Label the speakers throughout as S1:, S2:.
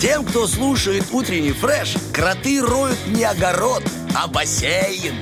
S1: Тем, кто слушает утренний фреш, кроты роют не огород, а бассейн.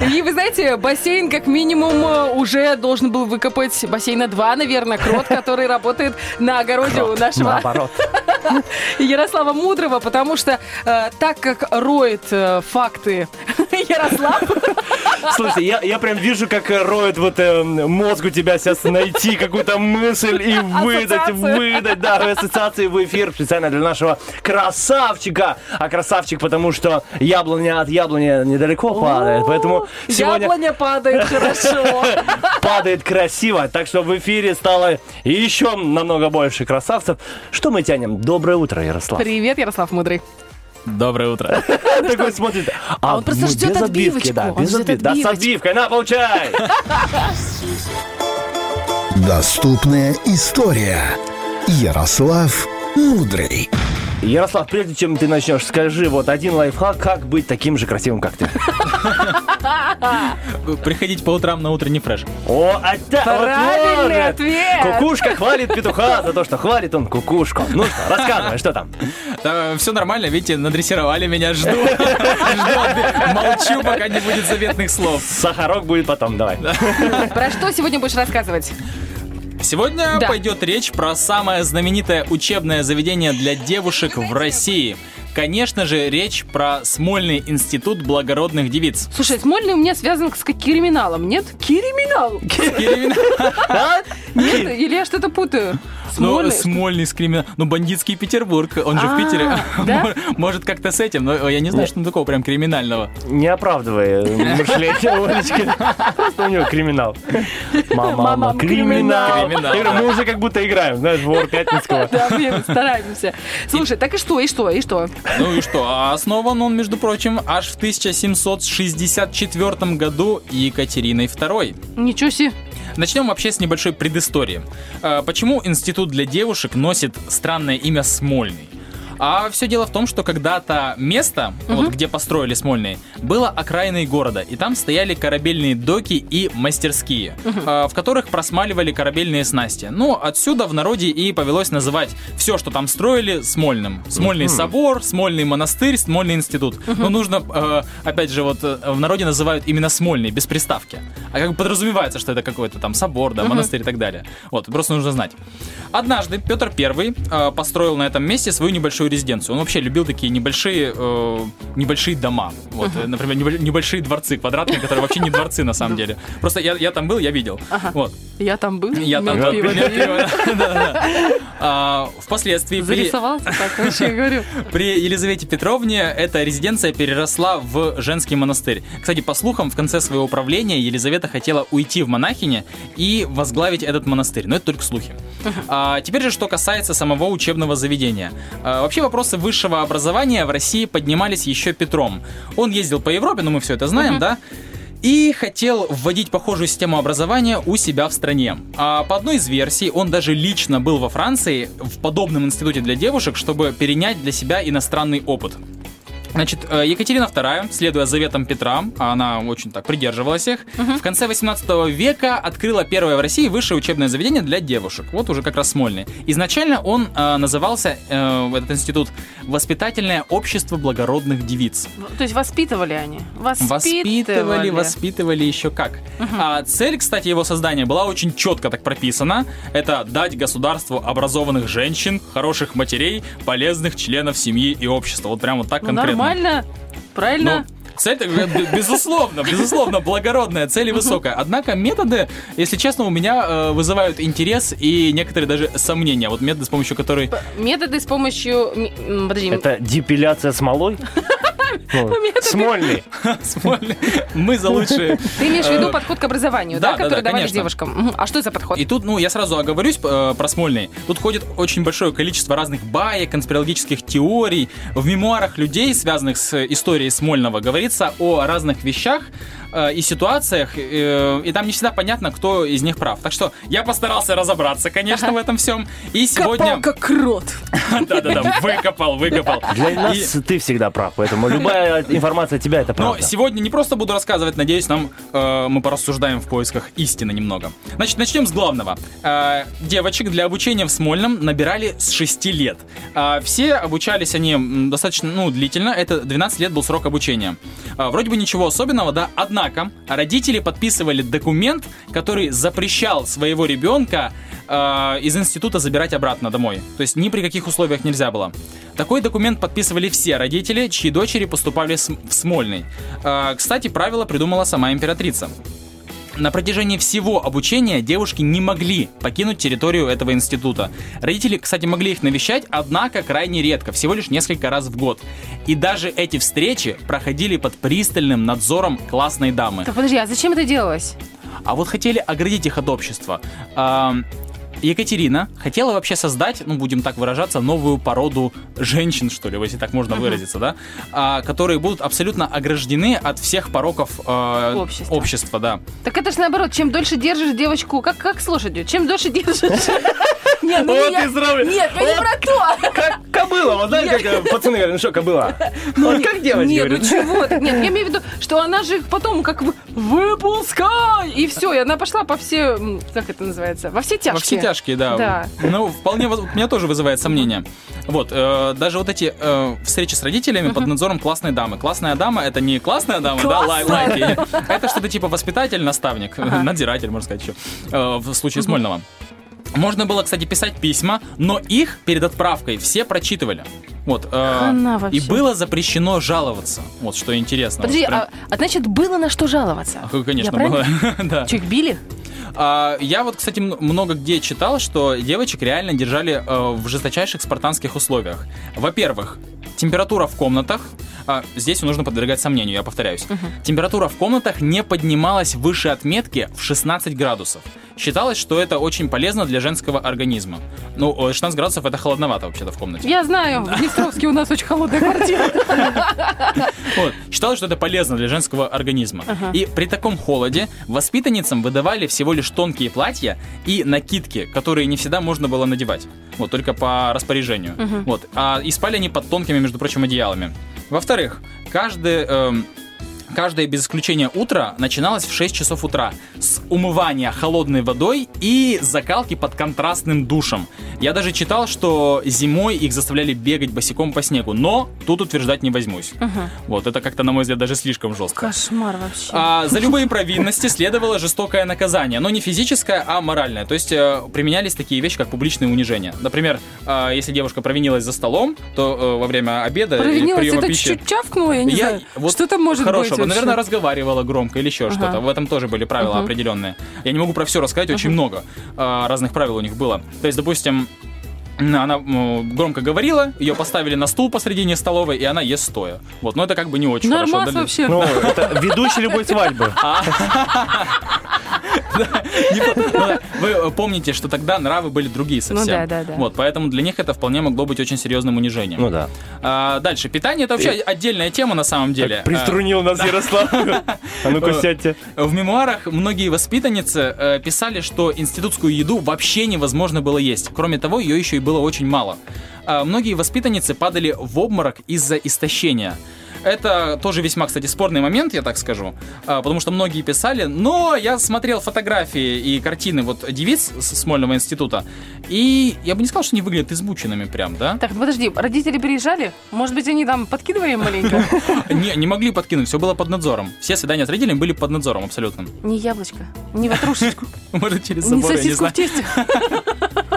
S2: И вы знаете, бассейн как минимум э, уже должен был выкопать бассейна 2, наверное, крот, который работает на огороде у нашего
S3: Наоборот.
S2: Ярослава Мудрого, потому что э, так как роет э, факты Ярослав,
S3: Слушай, я, я прям вижу, как э, роет вот э, мозг у тебя сейчас найти какую-то мысль и выдать,
S2: Ассоциацию.
S3: выдать, да, ассоциации в эфир специально для нашего красавчика. А красавчик, потому что яблоня от яблони недалеко падает, поэтому сегодня
S2: яблоня падает хорошо.
S3: падает красиво. Так что в эфире стало еще намного больше красавцев. Что мы тянем? Доброе утро, Ярослав.
S2: Привет, Ярослав Мудрый.
S4: Доброе утро.
S3: Такой смотрит.
S2: А он просто
S3: мы
S2: ждет отбивочку,
S3: Да, без отбивки. Да, с отбивкой. На, получай!
S5: Доступная история. Ярослав Мудрый.
S3: Ярослав, прежде чем ты начнешь, скажи вот один лайфхак, как быть таким же красивым, как ты.
S4: Приходить по утрам на утренний фреш.
S3: О, а та- вот
S2: Правильный ответ.
S3: Кукушка хвалит петуха за то, что хвалит он кукушку. Ну что, рассказывай, что там?
S4: все нормально, видите, надрессировали меня, жду. Молчу, пока не будет заветных слов.
S3: Сахарок будет потом, давай.
S2: Про что сегодня будешь рассказывать?
S4: Сегодня
S2: Да.
S4: пойдет речь про самое знаменитое учебное заведение для девушек в России. Конечно же, речь про Смольный институт благородных девиц.
S2: Слушай, Смольный у меня связан с криминалом, нет? Криминал? Нет? Или я что-то путаю?
S4: Ну,
S2: Смольный?
S4: Смольный с криминал. Ну, бандитский Петербург, он же в
S2: А,
S4: Питере. Может, как-то с этим, но я не знаю, что там такого прям криминального.
S3: Не оправдывай мышление Олечки. Просто у него криминал. Мама, криминал. Мы уже как будто играем, знаешь, вор Пятницкого.
S2: Да, стараемся. Слушай, так и что, и что, и что?
S4: Ну и что, а основан он, между прочим, аж в 1764 году Екатериной II.
S2: Ничего себе.
S4: Начнем вообще с небольшой предыстории. Э, Почему институт для девушек носит странное имя Смольный? А все дело в том, что когда-то место, вот где построили Смольный, было окраиной города, и там стояли корабельные доки и мастерские, э, в которых просмаливали корабельные снасти. Ну, отсюда в народе и повелось называть все, что там строили, Смольным. Смольный собор, Смольный монастырь, Смольный институт. Но нужно, э, опять же, вот э, в народе называют именно Смольный, без приставки. А как бы подразумевается, что это какой-то там собор, да, монастырь и так далее. Вот, просто нужно знать. Однажды Петр I э, построил на этом месте свою небольшую резиденцию. Он вообще любил такие небольшие, э, небольшие дома. Вот, э, например, небо- небольшие дворцы квадратные, которые вообще не дворцы на самом деле. Просто я, я там был, я видел. Вот.
S2: Я там был.
S4: Я там был. А, Впоследствии при-
S2: Зарисовался так, вообще говорю.
S4: при Елизавете Петровне эта резиденция переросла в женский монастырь. Кстати, по слухам, в конце своего правления Елизавета хотела уйти в монахине и возглавить этот монастырь. Но это только слухи. А, теперь же, что касается самого учебного заведения. А, вообще вопросы высшего образования в России поднимались еще Петром. Он ездил по Европе, ну мы все это знаем, да? и хотел вводить похожую систему образования у себя в стране. А по одной из версий, он даже лично был во Франции в подобном институте для девушек, чтобы перенять для себя иностранный опыт. Значит, э, Екатерина II, следуя заветам Петра, а она очень так придерживалась их, в конце 18 века открыла первое в России высшее учебное заведение для девушек. Вот уже как раз Смольный. Изначально он э, назывался, э, этот институт, «Воспитательное общество благородных девиц».
S2: То есть воспитывали они?
S4: Воспитывали, воспитывали еще как. А цель, кстати, его создания была очень четко так прописана. Это дать государству образованных женщин, хороших матерей, полезных членов семьи и общества. Вот прям вот так
S2: Ну,
S4: конкретно.
S2: Нормально, правильно?
S4: Ну, Цель, б- безусловно, безусловно, благородная, цель и высокая. Однако методы, если честно, у меня э, вызывают интерес и некоторые даже сомнения. Вот методы, с помощью которой...
S2: П- Методы с помощью... Подожди,
S3: Это депиляция смолой? Смольный.
S4: Смольный. Мы за лучшие
S2: ты имеешь в виду подход к образованию, да, который
S4: да,
S2: давали девушкам? А что за подход?
S4: И тут, ну, я сразу оговорюсь э, про Смольный. Тут ходит очень большое количество разных баек, конспирологических теорий. В мемуарах людей, связанных с историей Смольного, говорится о разных вещах, э, и ситуациях, э, и там не всегда понятно, кто из них прав. Так что я постарался разобраться, конечно, в этом всем. И сегодня...
S2: Копал как крот.
S4: Да-да-да, выкопал, выкопал.
S3: Для нас ты всегда прав, поэтому любая информация от тебя это
S4: Но
S3: правда.
S4: сегодня не просто буду рассказывать, надеюсь, нам э, мы порассуждаем в поисках истины немного. Значит, начнем с главного. Э, девочек для обучения в Смольном набирали с 6 лет. А все обучались они достаточно ну, длительно, это 12 лет был срок обучения. Вроде бы ничего особенного, да, однако родители подписывали документ, который запрещал своего ребенка э, из института забирать обратно домой. То есть ни при каких условиях нельзя было. Такой документ подписывали все родители, чьи дочери поступали в Смольный. А, Кстати, правило придумала сама императрица. На протяжении всего обучения девушки не могли покинуть территорию этого института. Родители, кстати, могли их навещать, однако крайне редко, всего лишь несколько раз в год. И даже эти встречи проходили под пристальным надзором классной дамы.
S2: Так подожди, а зачем это делалось?
S4: А вот хотели оградить их от общества. Екатерина хотела вообще создать, ну, будем так выражаться, новую породу женщин, что ли, если так можно выразиться, да, а, которые будут абсолютно ограждены от всех пороков а,
S2: Общества.
S4: общества, да.
S2: Так это ж наоборот, чем дольше держишь девочку, как, как с лошадью, чем дольше держишь... Нет, ну
S3: Вот
S2: я-
S3: и здравый.
S2: Нет, я не про то.
S3: Как кобыла, вот знаете, как э, пацаны говорят, ну что, кобыла? Вот как девочки
S2: Нет, ну чего? Нет, я имею в виду, что она же потом как выпускай! И все, и она пошла по все, как это называется, во все тяжкие.
S4: Во все тяжкие, да.
S2: Да.
S4: Ну, вполне, меня тоже вызывает сомнения. Вот, э, даже вот эти э, встречи с родителями под надзором классной дамы. Классная дама это не классная дама, да, лай- лайки. Это что-то типа воспитатель, наставник, надзиратель, можно сказать еще, э, в случае Смольного. Можно было, кстати, писать письма, но их перед отправкой все прочитывали. Вот. э, и было запрещено жаловаться. Вот что интересно.
S2: Подожди,
S4: Вот прям-
S2: а, а значит, было на что жаловаться?
S4: Ах, Конечно,
S2: Я
S4: было. да.
S2: Их били?
S4: А, я вот, кстати, много где читал, что девочек реально держали э, в жесточайших спартанских условиях. Во-первых, температура в комнатах, а, здесь нужно подвергать сомнению, я повторяюсь. Температура в комнатах не поднималась выше отметки в 16 градусов. Считалось, что это очень полезно для женского организма. Ну, э, 16 градусов это холодновато вообще-то в комнате.
S2: Я знаю, в Днестровске у нас очень холодная квартира.
S4: Вот. Считалось, что это полезно для женского организма. И при таком холоде воспитанницам выдавали всего лишь тонкие платья и накидки, которые не всегда можно было надевать. Вот, только по распоряжению. Вот. А и спали они под тонкими, между прочим, одеялами. Во-вторых, каждый... эм, Каждое без исключения утро начиналось в 6 часов утра с умывания холодной водой и закалки под контрастным душем. Я даже читал, что зимой их заставляли бегать босиком по снегу, но тут утверждать не возьмусь. Вот, это как-то, на мой взгляд, даже слишком жестко.
S2: Кошмар вообще.
S4: А, за любые провинности следовало жестокое наказание, но не физическое, а моральное. То есть э, применялись такие вещи, как публичное унижение. Например, э, если девушка провинилась за столом, то э, во время обеда
S2: Провинилась, это
S4: пищи...
S2: чуть-чуть чавкнула, я не
S4: Я-
S2: знаю.
S4: вот
S2: Что там может
S4: хорошего.
S2: быть вообще?
S4: Наверное, разговаривала громко или еще
S2: Ага.
S4: что-то. В этом тоже были правила
S2: Мгм.
S4: определенные. Я не могу про все рассказать, очень много а, разных правил у них было. То есть, допустим, она громко говорила, ее поставили на стул посредине столовой, и она ест стоя. Вот, но это как бы не очень хорошо.
S2: Нормас
S4: Да,
S2: вообще.
S3: Ну, это ведущий любой свадьбы.
S4: Ну Вы э, помните, что тогда нравы были другие совсем.
S2: Ну да, да, да.
S4: Вот, поэтому для них это вполне могло быть очень серьезным унижением.
S3: Ну да.
S4: А, дальше, питание это вообще отдельная тема на самом деле.
S3: Так Приструнил нас Ярослав. А ну-ка сядьте.
S4: В мемуарах многие воспитанницы э, писали, что институтскую еду вообще невозможно было есть. Кроме того, ее еще и было очень мало. А, Многие воспитанницы падали в обморок из-за истощения. Это тоже весьма, кстати, спорный момент, я так скажу, а, потому что многие писали, но я смотрел фотографии и картины вот девиц с Смольного института, и я бы не сказал, что они выглядят измученными прям, да?
S2: Так, подожди, родители приезжали? Может быть, они там подкидывали маленько?
S4: Не, не могли подкинуть, все было под надзором. Все свидания с родителями были под надзором абсолютно.
S2: Не яблочко, не ватрушечку,
S4: Может, через
S2: не
S4: забор, я не знаю.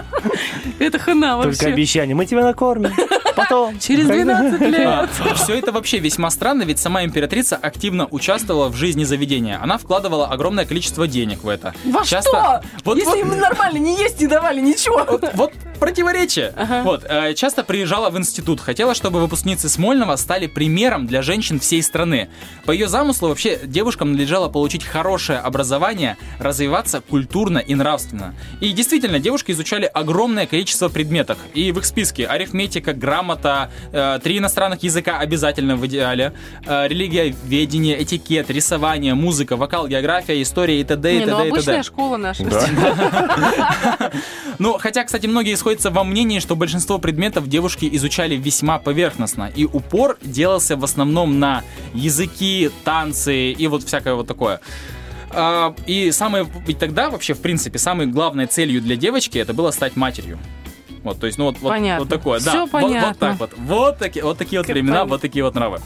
S2: Это хана
S3: Только
S2: вообще.
S3: обещание. Мы тебя накормим. Потом.
S2: Через 12 лет.
S4: Все это вообще весьма странно, ведь сама императрица активно участвовала в жизни заведения. Она вкладывала огромное количество денег в это.
S2: Во
S4: Часто-
S2: что?
S4: Вот,
S2: Если
S4: вот-
S2: им нормально не есть, не давали ничего.
S4: вот, вот противоречие.
S2: Ага.
S4: Вот, э, часто приезжала в институт, хотела, чтобы выпускницы Смольного стали примером для женщин всей страны. По ее замыслу вообще девушкам надлежало получить хорошее образование, развиваться культурно и нравственно. И действительно, девушки изучали огромное количество предметов. И в их списке арифметика, грамота, грамота, э, три иностранных языка обязательно в идеале, э, религия, ведение, этикет, рисование, музыка, вокал, география, история и т.д. и
S2: ну
S4: т.д. и
S2: обычная школа наша.
S4: Ну, хотя, кстати, многие сходятся во мнении, что большинство предметов девушки изучали весьма поверхностно, и упор делался в основном на языки, танцы и вот всякое вот такое. А, И самое, ведь тогда вообще, в принципе, самой главной целью для девочки это было стать матерью. Вот, то есть, ну вот, вот,
S2: Понятно.
S4: вот такое, да.
S2: Всё
S4: Вот- Вот,
S2: понятно.
S4: так вот. Вот такие, вот такие вот
S2: Как
S4: времена,
S2: понятно.
S4: вот такие вот нравы.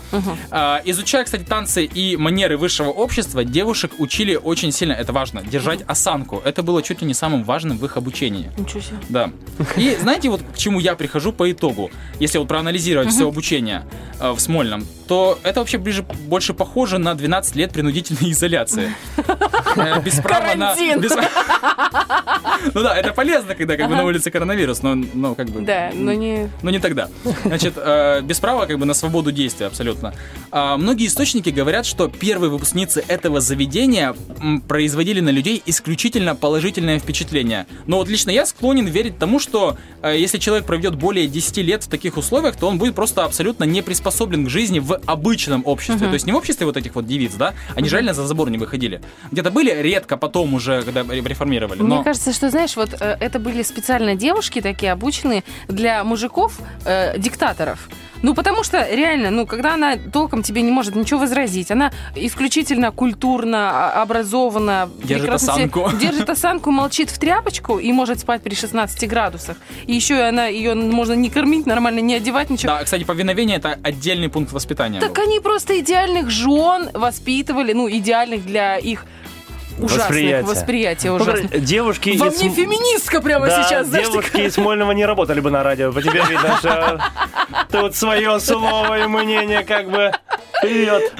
S4: А, изучая, кстати, танцы и манеры высшего общества, девушек учили очень сильно, это важно, держать осанку. Это было чуть ли не самым важным в их обучении.
S2: Ничего себе.
S4: Да. И знаете, вот к чему я прихожу по итогу, если вот проанализировать все обучение э, в Смольном, то это вообще ближе, больше похоже на 12 лет принудительной изоляции. Э, Без права на... Ну да, это полезно, когда как бы на улице коронавирус, но но как бы...
S2: Да, но не...
S4: Но не тогда. Значит, э, без права как бы на свободу действия абсолютно. А, многие источники говорят, что первые выпускницы этого заведения производили на людей исключительно положительное впечатление. Но вот лично я склонен верить тому, что э, если человек проведет более 10 лет в таких условиях, то он будет просто абсолютно не приспособлен к жизни в обычном обществе. То есть не в обществе вот этих вот девиц, да? Они же реально за забор не выходили. Где-то были редко потом уже, когда ре- реформировали.
S2: Мне
S4: Но...
S2: кажется, что, знаешь, вот э, это были специально девушки такие обученные для мужиков, э, диктаторов. Ну, потому что реально, ну, когда она толком тебе не может ничего возразить, она исключительно культурно, а- образована,
S4: Держит осанку.
S2: держит осанку, молчит в тряпочку и может спать при 16 градусах. И еще и она, ее можно не кормить, нормально не одевать, ничего.
S4: Да, кстати, повиновение это отдельный пункт воспитания.
S2: Так
S4: был.
S2: они просто идеальных жен воспитывали, ну, идеальных для их ужасных
S3: Восприятия.
S2: восприятия
S3: Ну,
S2: ужасных.
S3: говорю, Девушки
S2: Во
S3: из
S2: мне феминистка прямо
S3: Да,
S2: сейчас, знаешь,
S3: девушки
S2: такая.
S3: из Смольного не работали бы на радио. По тебе видно, что тут свое слово и мнение как бы вперед.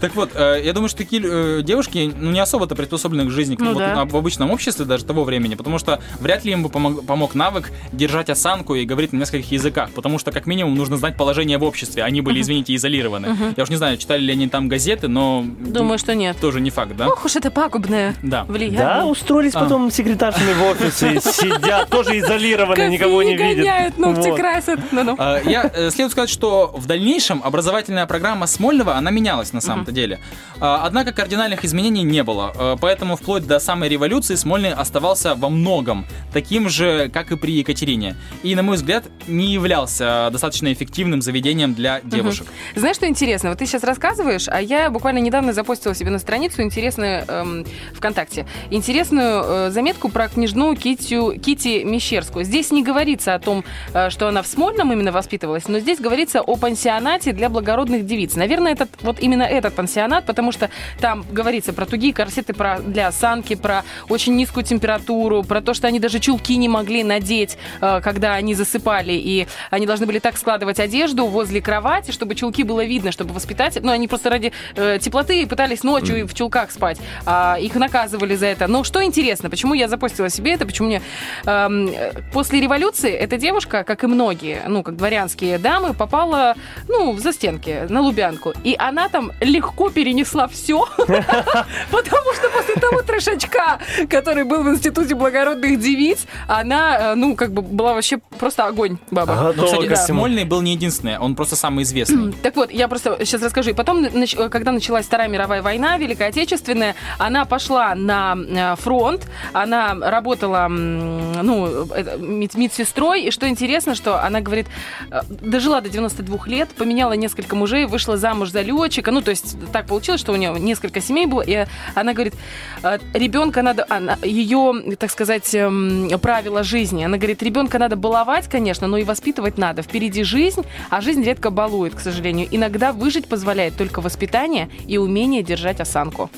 S4: Так вот, э, я думаю, что такие э, девушки ну, не особо-то приспособлены к жизни
S2: Ну
S4: вот,
S2: да.
S4: на- в обычном обществе даже того времени, потому что вряд ли им бы помог, помог навык держать осанку и говорить на нескольких языках, потому что как минимум нужно знать положение в обществе. Они были, извините, изолированы. Я уж не знаю, читали ли они там газеты, но
S2: Думаю, что нет.
S4: тоже не факт, да?
S2: Ох уж это пагубное
S4: Да.
S2: влияние.
S3: Да, устроились
S4: А.
S3: потом секретаршами в офисе, сидят, тоже изолированы, никого не видят.
S2: гоняют, ногти красят. Ну-ну.
S4: А, Я э, следует сказать, что в дальнейшем образовательная программа Смольного, она менялась на самом-то деле. А, Однако кардинальных изменений не было. А, Поэтому вплоть до самой революции Смольный оставался во многом таким же, как и при Екатерине. И, на мой взгляд, не являлся достаточно эффективным заведением для девушек.
S2: Знаешь, что интересно? Вот ты сейчас рассказываешь, а я буквально недавно запостила себе на страницу интересную эм, ВКонтакте интересную э, заметку про княжну Китю, Кити Мещерскую. Здесь не говорится о том, э, что она в Смольном именно воспитывалась, но здесь говорится о пансионате для благородных девиц. Наверное, этот, вот именно этот пансионат, потому что там говорится про тугие корсеты про, для осанки, про очень низкую температуру, про то, что они даже чулки не могли надеть, э, когда они засыпали, и они должны были так складывать одежду возле кровати, чтобы чулки было видно, чтобы воспитатель, ну, они просто ради э, теплоты пытались ночью в чулках спать, а их наказывали за это. Но что интересно, почему я запостила себе это, почему мне эм, после революции эта девушка, как и многие, ну, как дворянские дамы, попала, ну, в застенки, на Лубянку, и она там легко перенесла все, потому что после того трешачка, который был в Институте благородных девиц, она, э, ну, как бы была вообще просто огонь, баба.
S3: Готова
S4: кстати. Смольный был не единственный, он просто самый известный.
S2: Так вот, я просто сейчас расскажу. И потом, нач- когда началась Вторая мировая война, Великая Отечественная, она пошла на э, фронт, она работала, ну, медсестрой, и что интересно, что она говорит, э, дожила до 92 лет, поменяла несколько мужей, вышла замуж за летчика, ну, то есть так получилось, что у нее несколько семей было, и она говорит, э, ребенка надо, она, ее, так сказать, эм, правила жизни, она говорит, ребенка надо баловать, конечно, но и воспитывать надо. Впереди жизнь, а жизнь редко балует, к сожалению. Иногда выжить позволяет только воспитание и умение держать осанку.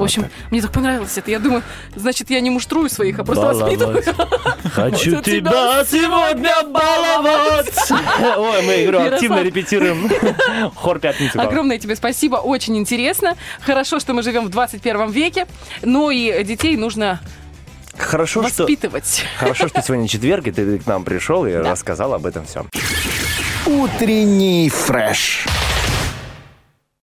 S2: В общем, мне так понравилось это. Я думаю, значит, я не муштрую своих, а просто воспитываю.
S3: Хочу
S2: Вот тебя
S3: сегодня баловать. Ой, мы игру активно репетируем. Хор пятницы.
S2: Огромное тебе спасибо, очень интересно. Хорошо, что мы живем в 21 веке, но и детей нужно
S3: Хорошо, что...
S2: воспитывать.
S3: Хорошо, что сегодня четверг, и ты к нам пришел и рассказал об этом всем.
S5: Утренний фреш.